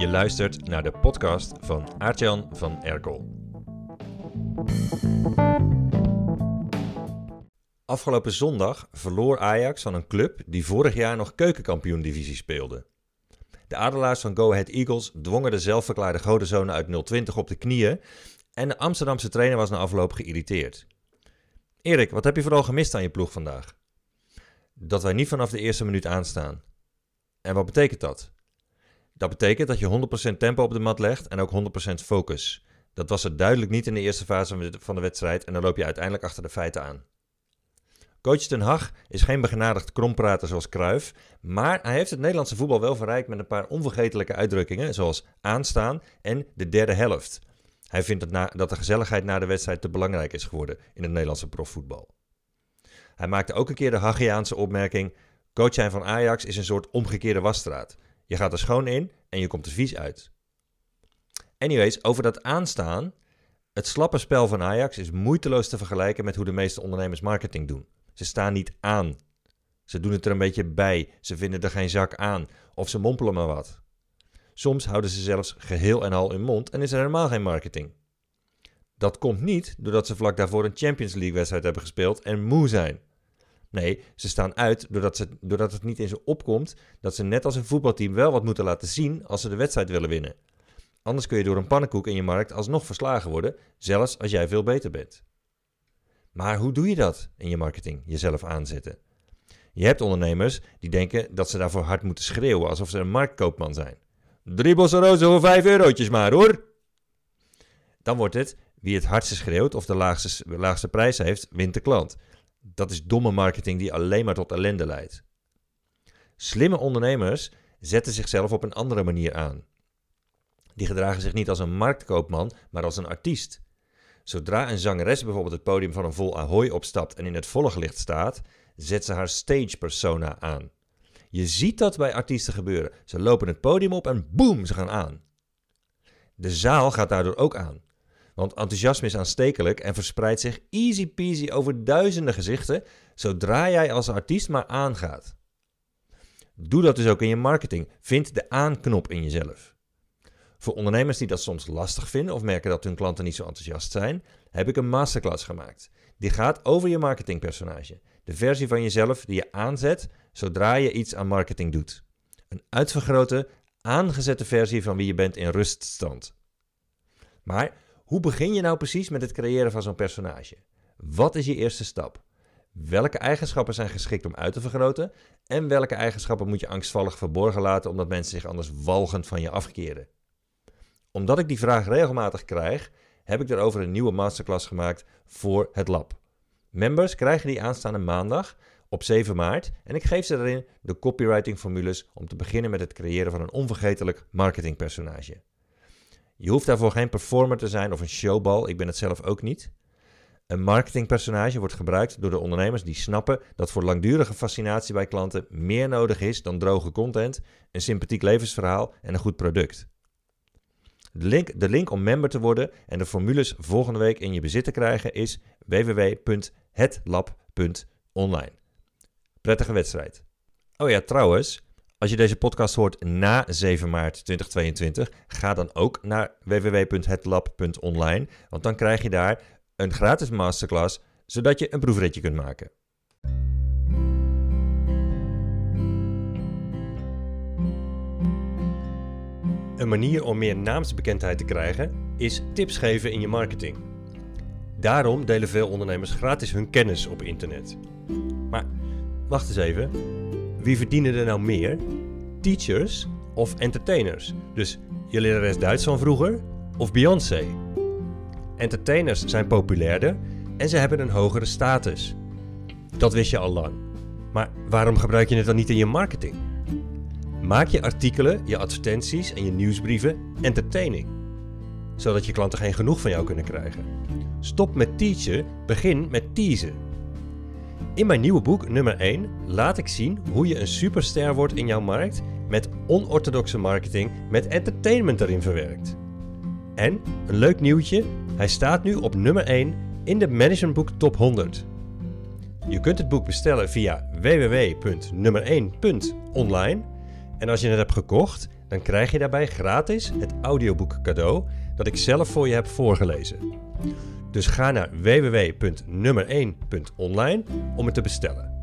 Je luistert naar de podcast van Aartjan van Erkel. Afgelopen zondag verloor Ajax van een club die vorig jaar nog keukenkampioen-divisie speelde. De adelaars van Go Ahead Eagles dwongen de zelfverklaarde godenzone uit 020 op de knieën en de Amsterdamse trainer was na afloop geïrriteerd. Erik, wat heb je vooral gemist aan je ploeg vandaag? Dat wij niet vanaf de eerste minuut aanstaan. En wat betekent dat? Dat betekent dat je 100% tempo op de mat legt en ook 100% focus. Dat was er duidelijk niet in de eerste fase van de wedstrijd en dan loop je uiteindelijk achter de feiten aan. Coach Ten Hag is geen begenadigd kromprater zoals Cruijff, maar hij heeft het Nederlandse voetbal wel verrijkt met een paar onvergetelijke uitdrukkingen, zoals aanstaan en de derde helft. Hij vindt dat, dat de gezelligheid na de wedstrijd te belangrijk is geworden in het Nederlandse profvoetbal. Hij maakte ook een keer de Hagiaanse opmerking: coach zijn van Ajax is een soort omgekeerde wasstraat. Je gaat er schoon in en je komt er vies uit. Anyways, over dat aanstaan. Het slappe spel van Ajax is moeiteloos te vergelijken met hoe de meeste ondernemers marketing doen. Ze staan niet aan. Ze doen het er een beetje bij. Ze vinden er geen zak aan. Of ze mompelen maar wat. Soms houden ze zelfs geheel en al hun mond en is er helemaal geen marketing. Dat komt niet doordat ze vlak daarvoor een Champions League wedstrijd hebben gespeeld en moe zijn. Nee, ze staan uit doordat, ze, doordat het niet in ze opkomt dat ze net als een voetbalteam wel wat moeten laten zien als ze de wedstrijd willen winnen. Anders kun je door een pannenkoek in je markt alsnog verslagen worden, zelfs als jij veel beter bent. Maar hoe doe je dat in je marketing, jezelf aanzetten? Je hebt ondernemers die denken dat ze daarvoor hard moeten schreeuwen alsof ze een marktkoopman zijn. Drie bossen rozen voor vijf eurotjes maar hoor! Dan wordt het, wie het hardste schreeuwt of de laagste, laagste prijs heeft, wint de klant. Dat is domme marketing die alleen maar tot ellende leidt. Slimme ondernemers zetten zichzelf op een andere manier aan. Die gedragen zich niet als een marktkoopman, maar als een artiest. Zodra een zangeres bijvoorbeeld het podium van een vol Ahoy opstapt en in het volle licht staat, zet ze haar stage persona aan. Je ziet dat bij artiesten gebeuren. Ze lopen het podium op en boem, ze gaan aan. De zaal gaat daardoor ook aan. Want enthousiasme is aanstekelijk en verspreidt zich easy peasy over duizenden gezichten zodra jij als artiest maar aangaat. Doe dat dus ook in je marketing. Vind de aanknop in jezelf. Voor ondernemers die dat soms lastig vinden of merken dat hun klanten niet zo enthousiast zijn, heb ik een masterclass gemaakt. Die gaat over je marketingpersonage. De versie van jezelf die je aanzet zodra je iets aan marketing doet. Een uitvergrote, aangezette versie van wie je bent in ruststand. Maar hoe begin je nou precies met het creëren van zo'n personage? Wat is je eerste stap? Welke eigenschappen zijn geschikt om uit te vergroten? En welke eigenschappen moet je angstvallig verborgen laten omdat mensen zich anders walgend van je afkeren? Omdat ik die vraag regelmatig krijg, heb ik daarover een nieuwe masterclass gemaakt voor het lab. Members krijgen die aanstaande maandag op 7 maart en ik geef ze daarin de copywriting formules om te beginnen met het creëren van een onvergetelijk marketingpersonage. Je hoeft daarvoor geen performer te zijn of een showbal, ik ben het zelf ook niet. Een marketingpersonage wordt gebruikt door de ondernemers die snappen dat voor langdurige fascinatie bij klanten meer nodig is dan droge content, een sympathiek levensverhaal en een goed product. De link, de link om member te worden en de formules volgende week in je bezit te krijgen is www.hetlab.online. Prettige wedstrijd. Oh ja, trouwens, als je deze podcast hoort na 7 maart 2022, ga dan ook naar www.hetlab.online, want dan krijg je daar een gratis masterclass, zodat je een proefritje kunt maken. Een manier om meer naamsbekendheid te krijgen is tips geven in je marketing. Daarom delen veel ondernemers gratis hun kennis op internet. Maar wacht eens even, wie verdienen er nou meer? Teachers of entertainers? Dus je lerares Duits van vroeger of Beyoncé? Entertainers zijn populairder en ze hebben een hogere status. Dat wist je al lang. Maar waarom gebruik je het dan niet in je marketing? Maak je artikelen, je advertenties en je nieuwsbrieven entertaining, zodat je klanten geen genoeg van jou kunnen krijgen. Stop met teachen, begin met teasen. In mijn nieuwe boek nummer 1 laat ik zien hoe je een superster wordt in jouw markt met onorthodoxe marketing met entertainment erin verwerkt. En een leuk nieuwtje, hij staat nu op nummer 1 in de Managementboek Top 100. Je kunt het boek bestellen via www.nummer1.online en als je het hebt gekocht, Dan krijg je daarbij gratis het audioboek cadeau dat ik zelf voor je heb voorgelezen. Dus ga naar www.nummer1.online om het te bestellen.